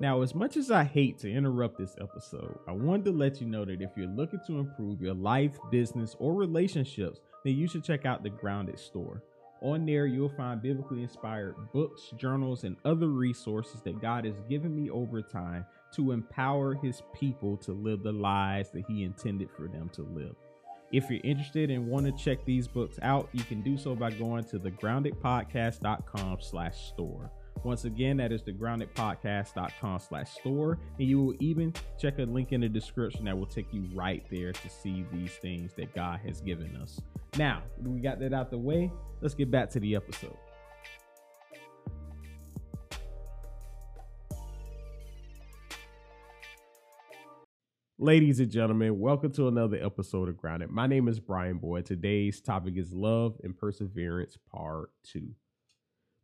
Now, as much as I hate to interrupt this episode, I wanted to let you know that if you're looking to improve your life, business, or relationships, then you should check out the Grounded Store. On there, you'll find biblically inspired books, journals, and other resources that God has given me over time to empower His people to live the lives that He intended for them to live. If you're interested and want to check these books out, you can do so by going to thegroundedpodcast.com slash store. Once again, that is thegroundedpodcast.com slash store. And you will even check a link in the description that will take you right there to see these things that God has given us. Now, we got that out the way. Let's get back to the episode. Ladies and gentlemen, welcome to another episode of Grounded. My name is Bryan Boyd. Today's topic is love and perseverance, part two.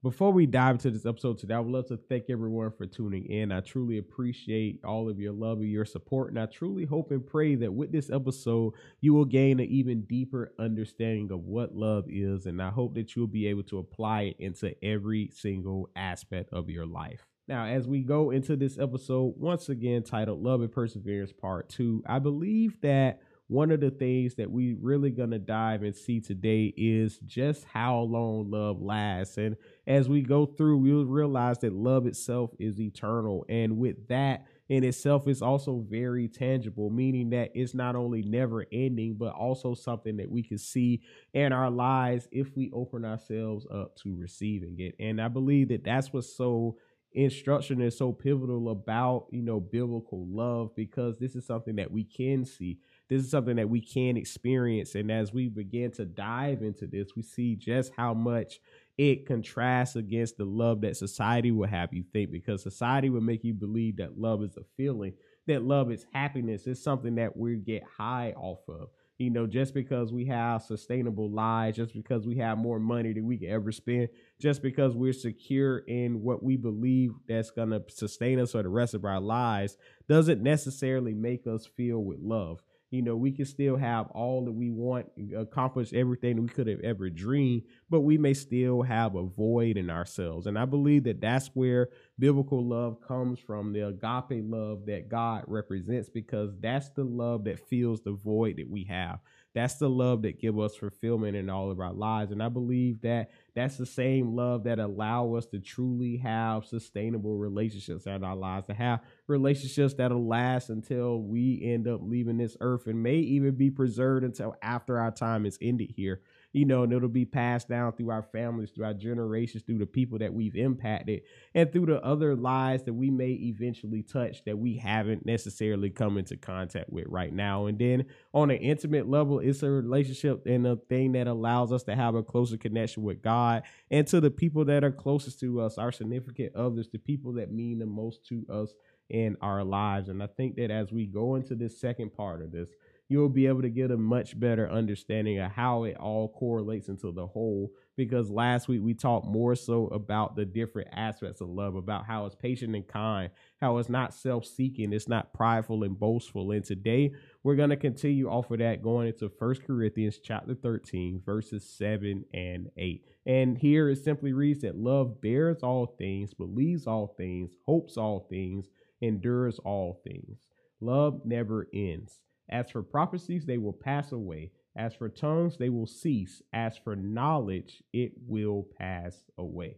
Before we dive into this episode today, I would love to thank everyone for tuning in. I truly appreciate all of your love and your support. And I truly hope and pray that with this episode, you will gain an even deeper understanding of what love is. And I hope that you'll be able to apply it into every single aspect of your life. Now, as we go into this episode, once again titled Love and Perseverance Part 2, I believe that one of the things that we really gonna dive and see today is just how long love lasts. And as we go through, we'll realize that love itself is eternal. And with that in itself is also very tangible, meaning that it's not only never ending, but also something that we can see in our lives if we open ourselves up to receiving it. And I believe that that's what's so instruction is so pivotal about you know biblical love because this is something that we can see this is something that we can experience. And as we begin to dive into this, we see just how much it contrasts against the love that society will have you think, because society will make you believe that love is a feeling, that love is happiness. It's something that we get high off of. You know, just because we have sustainable lives, just because we have more money than we can ever spend, just because we're secure in what we believe that's going to sustain us for the rest of our lives, doesn't necessarily make us feel with love you know, we can still have all that we want, accomplish everything we could have ever dreamed, but we may still have a void in ourselves. And I believe that that's where biblical love comes from the agape love that God represents, because that's the love that fills the void that we have. That's the love that give us fulfillment in all of our lives. And I believe that that's the same love that allow us to truly have sustainable relationships in our lives, to have relationships that'll last until we end up leaving this earth and may even be preserved until after our time is ended here you know, and it'll be passed down through our families, through our generations, through the people that we've impacted, and through the other lives that we may eventually touch that we haven't necessarily come into contact with right now. And then on an intimate level, it's a relationship and a thing that allows us to have a closer connection with God and to the people that are closest to us, our significant others, the people that mean the most to us in our lives. And I think that as we go into this second part of this, you'll be able to get a much better understanding of how it all correlates into the whole. Because last week we talked more so about the different aspects of love, about how it's patient and kind, how it's not self seeking, it's not prideful and boastful. And today we're going to continue off of that going into First Corinthians chapter 13, verses 7 and 8. And here it simply reads that love bears all things, believes all things, hopes all things, endures all things. Love never ends. As for prophecies, they will pass away. As for tongues, they will cease. As for knowledge, it will pass away.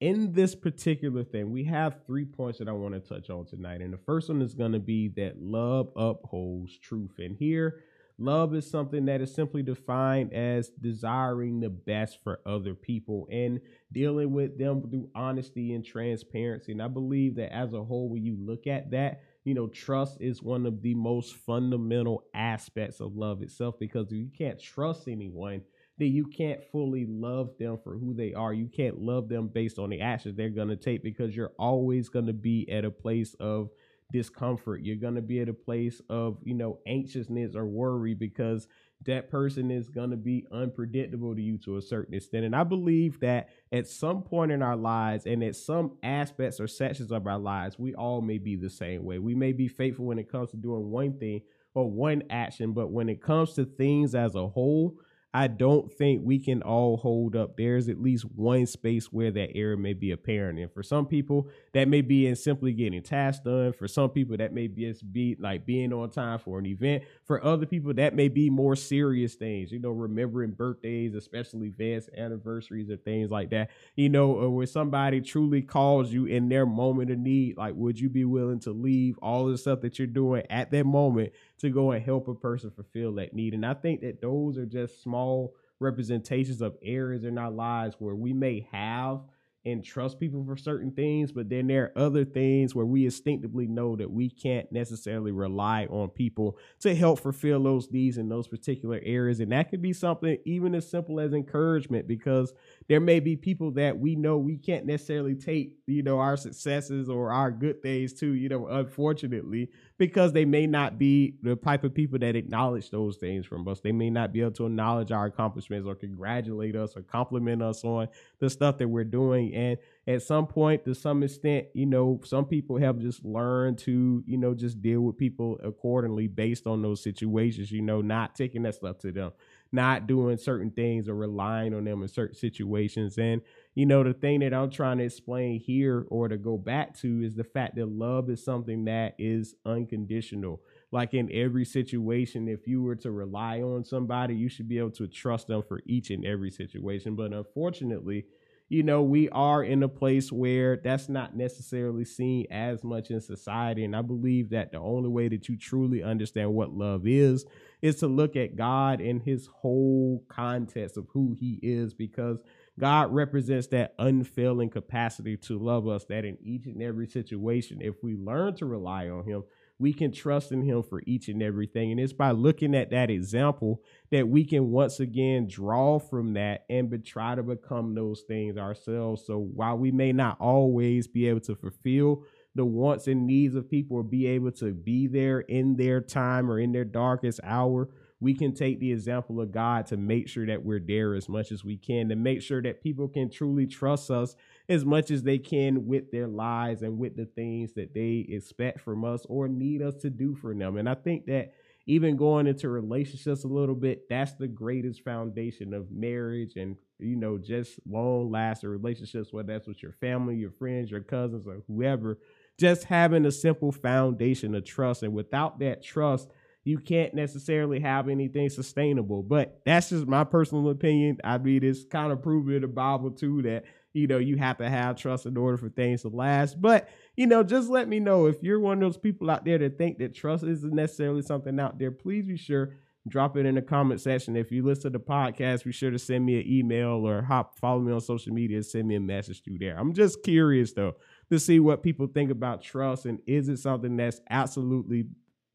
In this particular thing, we have three points that I want to touch on tonight. And the first one is going to be that love upholds truth. And here, love is something that is simply defined as desiring the best for other people and dealing with them through honesty and transparency. And I believe that as a whole, when you look at that, you know, trust is one of the most fundamental aspects of love itself because if you can't trust anyone, then you can't fully love them for who they are. You can't love them based on the actions they're going to take because you're always going to be at a place of discomfort. You're going to be at a place of, you know, anxiousness or worry because that person is going to be unpredictable to you to a certain extent. And I believe that at some point in our lives and at some aspects or sections of our lives, we all may be the same way. We may be faithful when it comes to doing one thing or one action, but when it comes to things as a whole, I don't think we can all hold up. There's at least one space where that error may be apparent. And for some people, that may be in simply getting tasks done. For some people, that may be just be like being on time for an event. For other people, that may be more serious things, you know, remembering birthdays, especially events, anniversaries, or things like that. You know, or when somebody truly calls you in their moment of need, like, would you be willing to leave all the stuff that you're doing at that moment to go and help a person fulfill that need? And I think that those are just small representations of areas in our lives where we may have and trust people for certain things, but then there are other things where we instinctively know that we can't necessarily rely on people to help fulfill those needs in those particular areas. And that could be something even as simple as encouragement, because there may be people that we know we can't necessarily take, you know, our successes or our good things to, you know, unfortunately, because they may not be the type of people that acknowledge those things from us. They may not be able to acknowledge our accomplishments or congratulate us or compliment us on the stuff that we're doing. And at some point, to some extent, you know, some people have just learned to, you know, just deal with people accordingly based on those situations, you know, not taking that stuff to them not doing certain things or relying on them in certain situations. And, you know, the thing that I'm trying to explain here or to go back to is the fact that love is something that is unconditional. Like in every situation, if you were to rely on somebody, you should be able to trust them for each and every situation. But unfortunately, you know, we are in a place where that's not necessarily seen as much in society. And I believe that the only way that you truly understand what love is is to look at God in his whole context of who he is, because God represents that unfailing capacity to love us, that in each and every situation, if we learn to rely on him, we can trust in him for each and everything. And it's by looking at that example that we can once again draw from that and be, try to become those things ourselves. So while we may not always be able to fulfill the wants and needs of people or be able to be there in their time or in their darkest hour, we can take the example of God to make sure that we're there as much as we can, to make sure that people can truly trust us as much as they can with their lives and with the things that they expect from us or need us to do for them. And I think that even going into relationships a little bit, that's the greatest foundation of marriage and, you know, just long lasting relationships, whether that's with your family, your friends, your cousins, or whoever. Just having a simple foundation of trust. And without that trust, you can't necessarily have anything sustainable. But that's just my personal opinion. I mean, it's kind of proven in the Bible too that you know you have to have trust in order for things to last. But you know, just let me know if you're one of those people out there that think that trust isn't necessarily something out there. Please be sure drop it in the comment section. If you listen to the podcast, be sure to send me an email or hop follow me on social media. Send me a message through there. I'm just curious though to see what people think about trust and is it something that's absolutely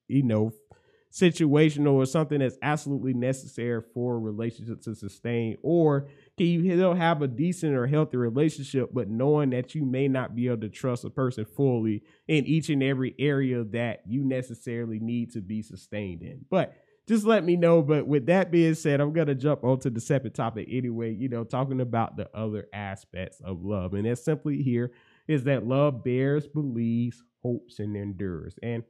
you know situational or something that's absolutely necessary for a relationship to sustain? Or can you still have a decent or healthy relationship, but knowing that you may not be able to trust a person fully in each and every area that you necessarily need to be sustained in? But just let me know. But with that being said, I'm gonna jump onto the separate topic anyway. You know, talking about the other aspects of love, and that's simply here is that love bears, believes, hopes, and endures. And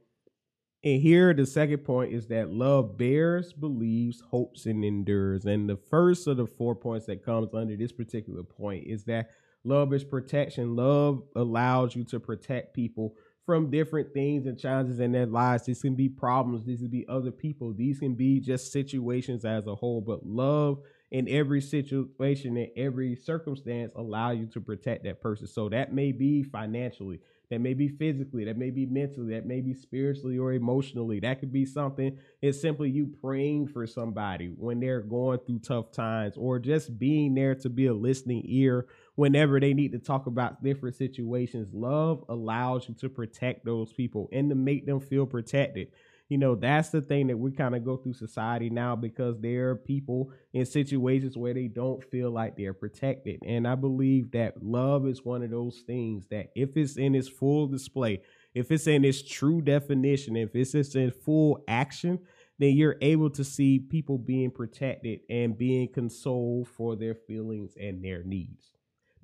and here, the second point is that love bears, believes, hopes, and endures. And the first of the four points that comes under this particular point is that love is protection. Love allows you to protect people from different things and challenges in their lives. This can be problems, these can be other people, these can be just situations as a whole. But love in every situation, in every circumstance, allow you to protect that person. So that may be financially that may be physically, that may be mentally, that may be spiritually or emotionally. That could be something. It's simply you praying for somebody when they're going through tough times, or just being there to be a listening ear whenever they need to talk about different situations. Love allows you to protect those people and to make them feel protected you know that's the thing that we kind of go through society now because there are people in situations where they don't feel like they're protected. And i believe that love is one of those things that if it's in its full display if it's in its true definition if it's in full action then you're able to see people being protected and being consoled for their feelings and their needs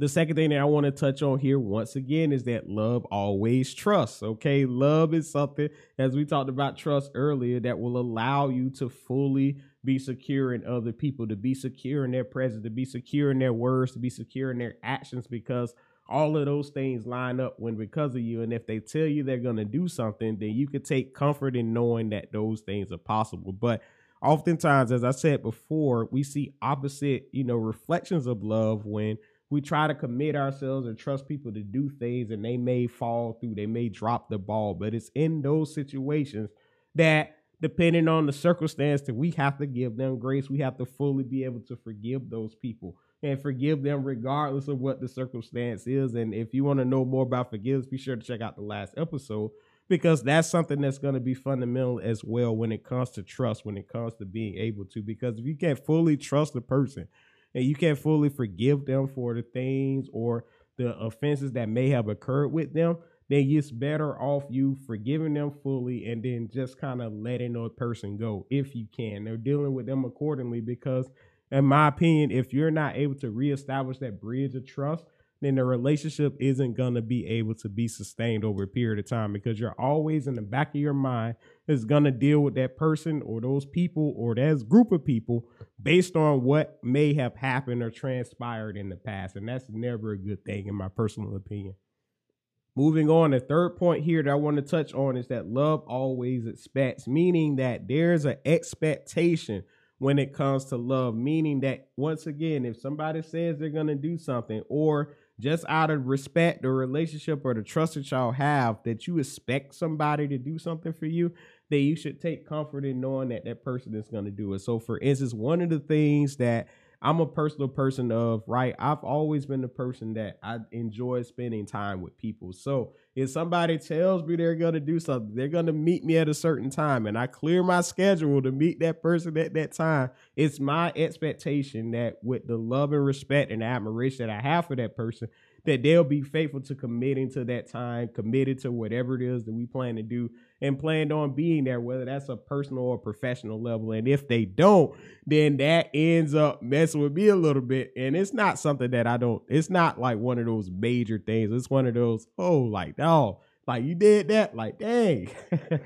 the second thing that I want to touch on here once again is that love always trusts. Okay. Love is something, as we talked about trust earlier, that will allow you to fully be secure in other people, to be secure in their presence, to be secure in their words, to be secure in their actions, because all of those things line up when because of you. And if they tell you they're going to do something, then you can take comfort in knowing that those things are possible. But oftentimes, as I said before, we see opposite, you know, reflections of love when we try to commit ourselves and trust people to do things and they may fall through, they may drop the ball. But it's in those situations that depending on the circumstance that we have to give them grace. We have to fully be able to forgive those people and forgive them regardless of what the circumstance is. And if you want to know more about forgiveness, be sure to check out the last episode because that's something that's going to be fundamental as well when it comes to trust, when it comes to being able to. Because if you can't fully trust a person and you can't fully forgive them for the things or the offenses that may have occurred with them, then it's better off you forgiving them fully and then just kind of letting a person go if you can. They're dealing with them accordingly because, in my opinion, if you're not able to reestablish that bridge of trust, then the relationship isn't going to be able to be sustained over a period of time because you're always in the back of your mind is going to deal with that person or those people or that group of people based on what may have happened or transpired in the past. And that's never a good thing, in my personal opinion. Moving on, the third point here that I want to touch on is that love always expects, meaning that there's an expectation when it comes to love, meaning that once again, if somebody says they're going to do something, or just out of respect or relationship or the trust that y'all have, that you expect somebody to do something for you, that you should take comfort in knowing that that person is going to do it. So, for instance, one of the things that I'm a personal person of, right? I've always been the person that I enjoy spending time with people. So if somebody tells me they're going to do something, they're going to meet me at a certain time, and I clear my schedule to meet that person at that time, it's my expectation that with the love and respect and admiration that I have for that person, that they'll be faithful to committing to that time, committed to whatever it is that we plan to do and planned on being there, whether that's a personal or professional level. And if they don't, then that ends up messing with me a little bit. And it's not something that I don't, it's not like one of those major things. It's one of those, oh, like, oh, like you did that, like, dang.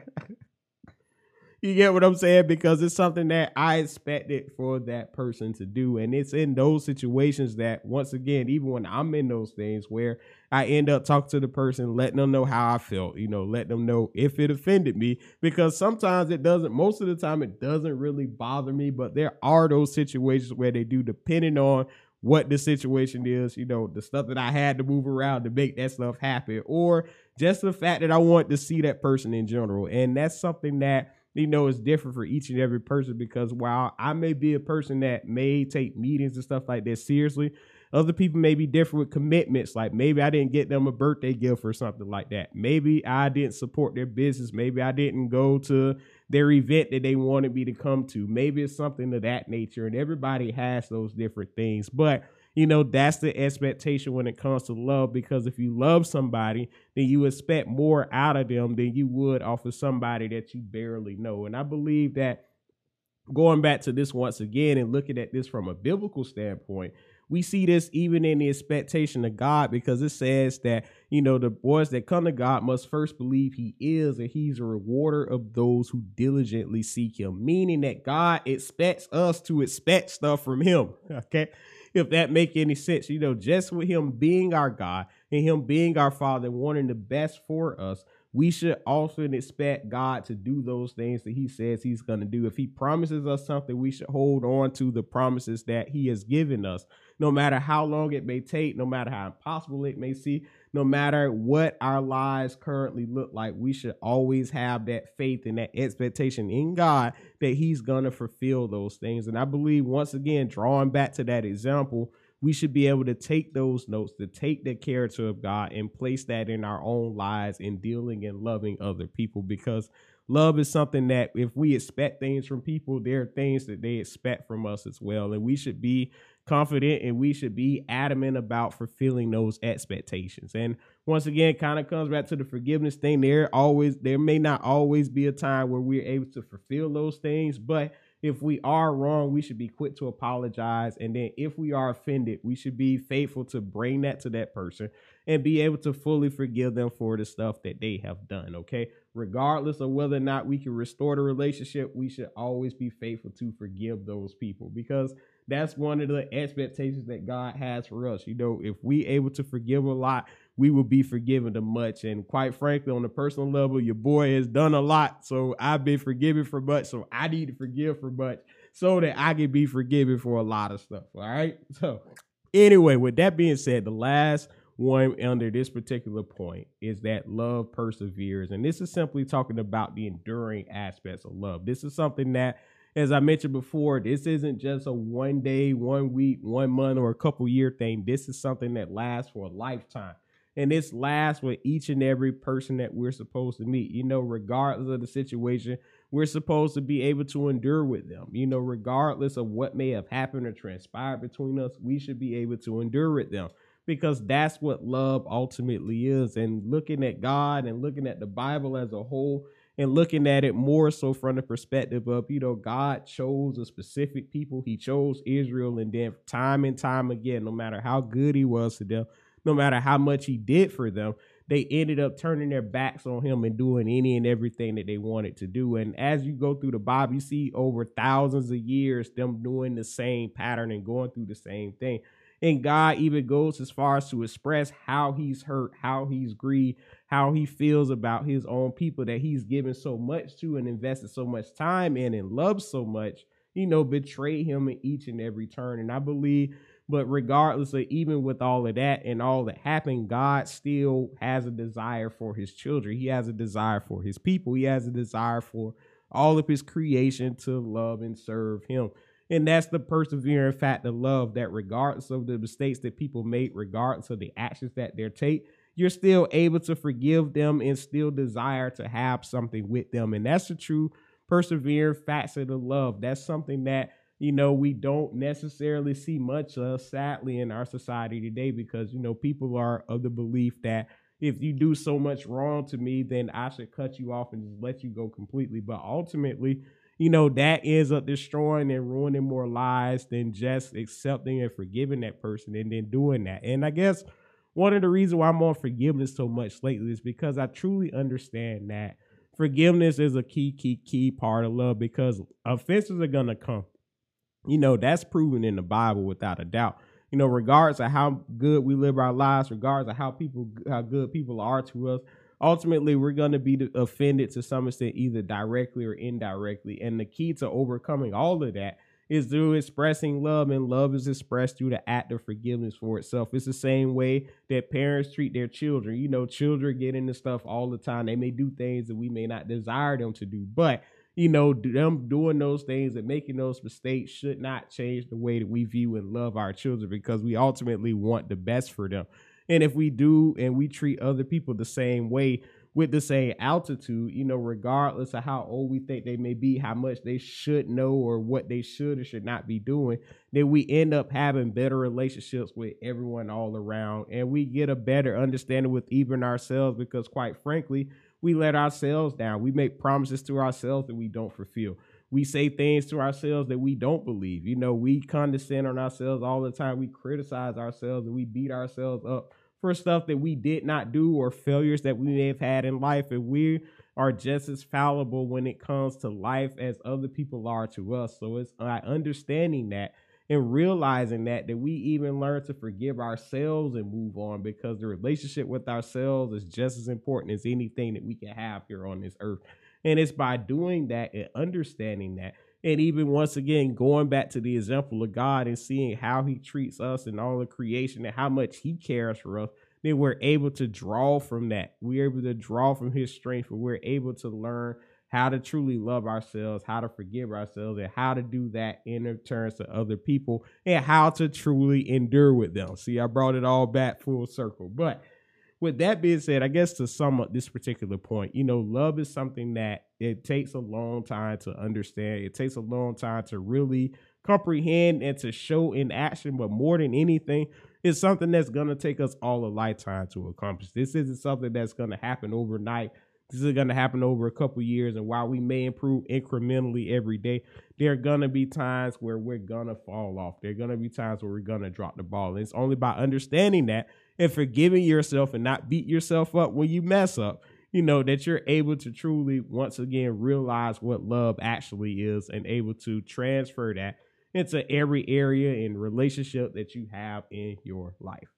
You get what I'm saying? Because it's something that I expected for that person to do. And it's in those situations that, once again, even when I'm in those things where I end up talking to the person, letting them know how I felt, you know, let them know if it offended me. Because sometimes it doesn't, most of the time, it doesn't really bother me. But there are those situations where they do, depending on what the situation is, you know, the stuff that I had to move around to make that stuff happen, or just the fact that I want to see that person in general. And that's something that you know is different for each and every person because while I may be a person that may take meetings and stuff like that seriously, other people may be different with commitments. Like maybe I didn't get them a birthday gift or something like that. Maybe I didn't support their business. Maybe I didn't go to their event that they wanted me to come to. Maybe it's something of that nature. And everybody has those different things. But you know, that's the expectation when it comes to love. Because if you love somebody, then you expect more out of them than you would off of somebody that you barely know. And I believe that going back to this once again and looking at this from a biblical standpoint, we see this even in the expectation of God because it says that, you know, the boys that come to God must first believe he is and he's a rewarder of those who diligently seek him, meaning that God expects us to expect stuff from him. Okay if that make any sense. You know, just with him being our God and him being our Father, wanting the best for us, we should often expect God to do those things that He says He's going to do. If He promises us something, we should hold on to the promises that He has given us, no matter how long it may take, no matter how impossible it may seem, no matter what our lives currently look like. We should always have that faith and that expectation in God that He's going to fulfill those things. And I believe, once again, drawing back to that example, we should be able to take those notes, to take the character of God and place that in our own lives in dealing and loving other people because love is something that if we expect things from people, there are things that they expect from us as well. And we should be confident and we should be adamant about fulfilling those expectations. And once again, kind of comes back to the forgiveness thing. There always there may not always be a time where we're able to fulfill those things, but if we are wrong, we should be quick to apologize. And then if we are offended, we should be faithful to bring that to that person and be able to fully forgive them for the stuff that they have done. Okay. Regardless of whether or not we can restore the relationship, we should always be faithful to forgive those people because that's one of the expectations that God has for us. You know, if we able to forgive a lot, we will be forgiven the much. And quite frankly, on a personal level, your boy has done a lot. So I've been forgiven for much. So I need to forgive for much so that I can be forgiven for a lot of stuff. All right. So anyway, with that being said, the last one under this particular point is that love perseveres. And this is simply talking about the enduring aspects of love. This is something that as I mentioned before, this isn't just a one day, one week, one month, or a couple year thing. This is something that lasts for a lifetime. And this lasts with each and every person that we're supposed to meet. You know, regardless of the situation, we're supposed to be able to endure with them. You know, regardless of what may have happened or transpired between us, we should be able to endure with them because that's what love ultimately is. And looking at God and looking at the Bible as a whole, and looking at it more so from the perspective of, you know, God chose a specific people. He chose Israel. And then time and time again, no matter how good he was to them, no matter how much he did for them, they ended up turning their backs on him and doing any and everything that they wanted to do. And as you go through the Bible, you see over thousands of years them doing the same pattern and going through the same thing. And God even goes as far as to express how he's hurt, how he's grieved, how he feels about his own people that he's given so much to and invested so much time in and loves so much, you know, betray him in each and every turn. And I believe, but regardless of even with all of that and all that happened, God still has a desire for his children. He has a desire for his people. He has a desire for all of his creation to love and serve him. And that's the persevering fact of love that regardless of the mistakes that people make, regardless of the actions that they take, you're still able to forgive them and still desire to have something with them. And that's the true persevering facet of love. That's something that, you know, we don't necessarily see much of, sadly, in our society today because, you know, people are of the belief that if you do so much wrong to me, then I should cut you off and just let you go completely. But ultimately, you know, that ends up destroying and ruining more lives than just accepting and forgiving that person and then doing that. And I guess one of the reasons why I'm on forgiveness so much lately is because I truly understand that forgiveness is a key, key, key part of love because offenses are gonna come. You know, that's proven in the Bible without a doubt. You know, regards of how good we live our lives, regards of how people how good people are to us, ultimately we're going to be offended to some extent either directly or indirectly and the key to overcoming all of that is through expressing love, and love is expressed through the act of forgiveness for itself. It's the same way that parents treat their children. You know, children get into stuff all the time. They may do things that we may not desire them to do, but you know, them doing those things and making those mistakes should not change the way that we view and love our children because we ultimately want the best for them. And if we do and we treat other people the same way, with the same altitude, you know, regardless of how old we think they may be, how much they should know or what they should or should not be doing, then we end up having better relationships with everyone all around. And we get a better understanding with even ourselves because, quite frankly, we let ourselves down. We make promises to ourselves that we don't fulfill. We say things to ourselves that we don't believe. You know, we condescend on ourselves all the time. We criticize ourselves and we beat ourselves up for stuff that we did not do or failures that we may have had in life. And we are just as fallible when it comes to life as other people are to us. So it's uh, understanding that and realizing that that we even learn to forgive ourselves and move on because the relationship with ourselves is just as important as anything that we can have here on this earth. And it's by doing that and understanding that and even once again, going back to the example of God and seeing how he treats us and all the creation and how much he cares for us, then we're able to draw from that. We're able to draw from his strength, and we're able to learn how to truly love ourselves, how to forgive ourselves, and how to do that in terms to other people, and how to truly endure with them. See, I brought it all back full circle. But with that being said, I guess to sum up this particular point, you know, love is something that it takes a long time to understand. It takes a long time to really comprehend and to show in action. But more than anything, it's something that's going to take us all a lifetime to accomplish. This isn't something that's going to happen overnight. This is going to happen over a couple years. And while we may improve incrementally every day, there are going to be times where we're going to fall off. There are going to be times where we're going to drop the ball. And it's only by understanding that and forgiving yourself and not beat yourself up when you mess up. You know, that you're able to truly once again realize what love actually is and able to transfer that into every area and relationship that you have in your life.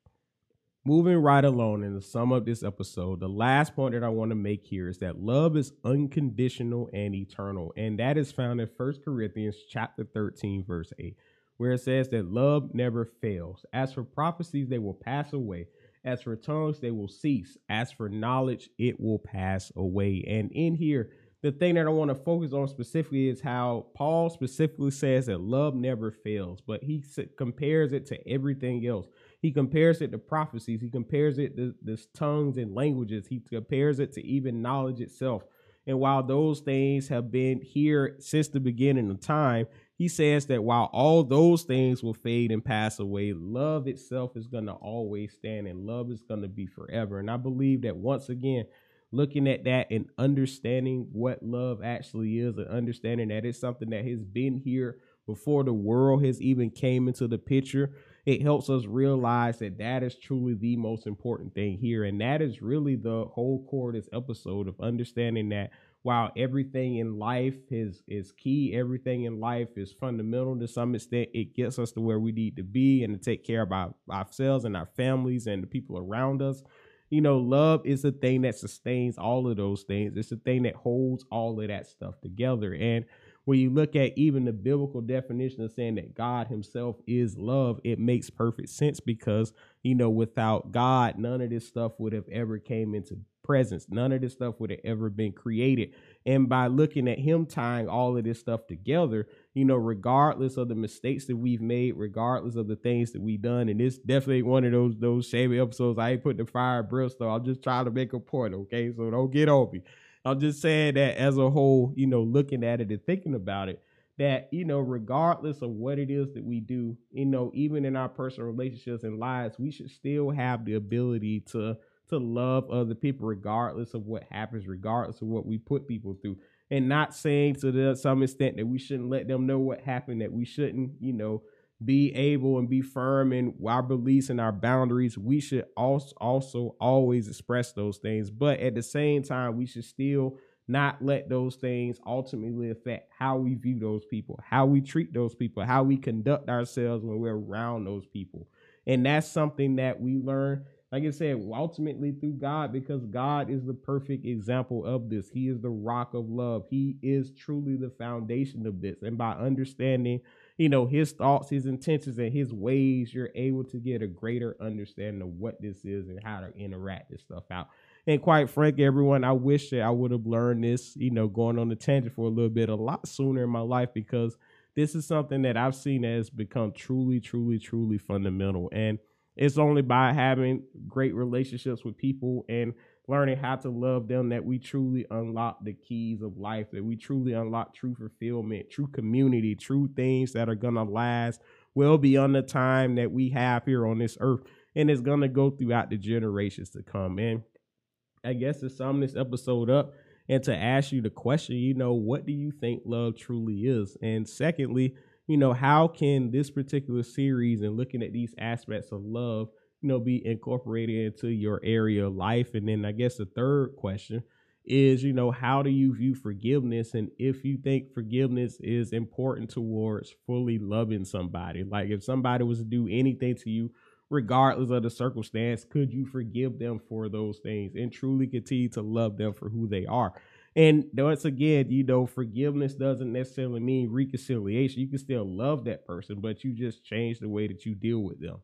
Moving right along and to sum up this episode, the last point that I want to make here is that love is unconditional and eternal. And that is found in First Corinthians chapter 13, verse 8, where it says that love never fails. As for prophecies, they will pass away. As for tongues, they will cease. As for knowledge, it will pass away. And in here, the thing that I want to focus on specifically is how Paul specifically says that love never fails, but he compares it to everything else. He compares it to prophecies. He compares it to this tongues and languages. He compares it to even knowledge itself. And while those things have been here since the beginning of time, he says that while all those things will fade and pass away, love itself is going to always stand and love is going to be forever. And I believe that once again, looking at that and understanding what love actually is and understanding that it's something that has been here before the world has even came into the picture it helps us realize that that is truly the most important thing here and that is really the whole core of this episode of understanding that while everything in life is is key everything in life is fundamental to some extent it gets us to where we need to be and to take care of our, ourselves and our families and the people around us you know, love is the thing that sustains all of those things. It's the thing that holds all of that stuff together. And when you look at even the biblical definition of saying that God himself is love, it makes perfect sense because, you know, without God, none of this stuff would have ever came into presence. None of this stuff would have ever been created. And by looking at him tying all of this stuff together, you know, regardless of the mistakes that we've made, regardless of the things that we've done, and it's definitely one of those those shamey episodes. I ain't put the fire brimstone. I'm just trying to make a point, okay? So don't get on me. I'm just saying that as a whole, you know, looking at it and thinking about it, that, you know, regardless of what it is that we do, you know, even in our personal relationships and lives, we should still have the ability to to love other people regardless of what happens, regardless of what we put people through. And not saying to the, some extent that we shouldn't let them know what happened, that we shouldn't, you know, be able and be firm in our beliefs and our boundaries, we should also also always express those things. But at the same time, we should still not let those things ultimately affect how we view those people, how we treat those people, how we conduct ourselves when we're around those people. And that's something that we learn, like I said, ultimately through God, because God is the perfect example of this. He is the rock of love. He is truly the foundation of this. And by understanding you know, his thoughts, his intentions, and his ways, you're able to get a greater understanding of what this is and how to interact this stuff out. And quite frankly, everyone, I wish that I would have learned this, you know, going on the tangent for a little bit a lot sooner in my life because this is something that I've seen has become truly, truly, truly fundamental. And it's only by having great relationships with people and learning how to love them that we truly unlock the keys of life, that we truly unlock true fulfillment, true community, true things that are to last well beyond the time that we have here on this earth. And it's to go throughout the generations to come. And I guess to sum this episode up and to ask you the question, you know, what do you think love truly is? And secondly, you know, how can this particular series and looking at these aspects of love you know, be incorporated into your area of life? And then I guess the third question is, you know, how do you view forgiveness? And if you think forgiveness is important towards fully loving somebody, like if somebody was to do anything to you, regardless of the circumstance, could you forgive them for those things and truly continue to love them for who they are? And once again, you know, forgiveness doesn't necessarily mean reconciliation. You can still love that person, but you just change the way that you deal with them.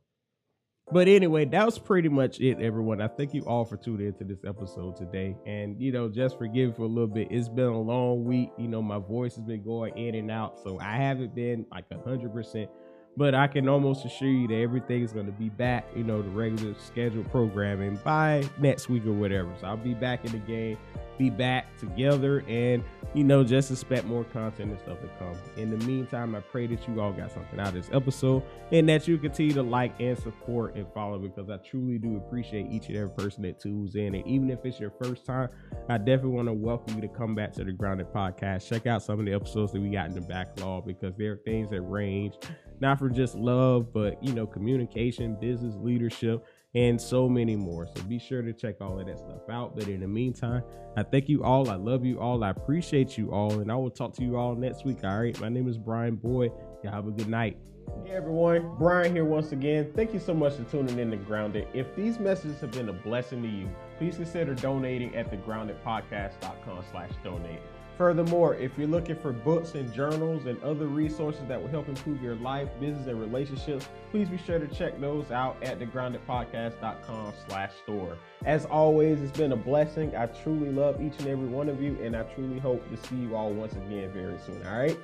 But anyway, that was pretty much it, everyone. I thank you all for tuning into this episode today. And, you know, just forgive for a little bit. It's been a long week. You know, my voice has been going in and out. So I haven't been like a 100%. But I can almost assure you that everything is going to be back, you know, the regular scheduled programming by next week or whatever. So I'll be back in the game be back together and you know just expect more content and stuff to come. In the meantime i pray that you all got something out of this episode and that you continue to like and support and follow because i truly do appreciate each and every person that tunes in. And even if it's your first time i definitely want to welcome you to come back to the grounded podcast. Check out some of the episodes that we got in the backlog because there are things that range not for just love but you know communication business leadership and so many more. So be sure to check all of that stuff out. But in the meantime, I thank you all. I love you all. I appreciate you all. And I will talk to you all next week. All right. My name is Bryan Boyd. Y'all have a good night. Hey everyone, Bryan here once again. Thank you so much for tuning in to Grounded. If these messages have been a blessing to you, please consider donating at thegroundedpodcast.com slash donate. Furthermore, if you're looking for books and journals and other resources that will help improve your life, business, and relationships, please be sure to check those out at thegroundedpodcast.com slash store. As always, it's been a blessing. I truly love each and every one of you, and I truly hope to see you all once again very soon. All right?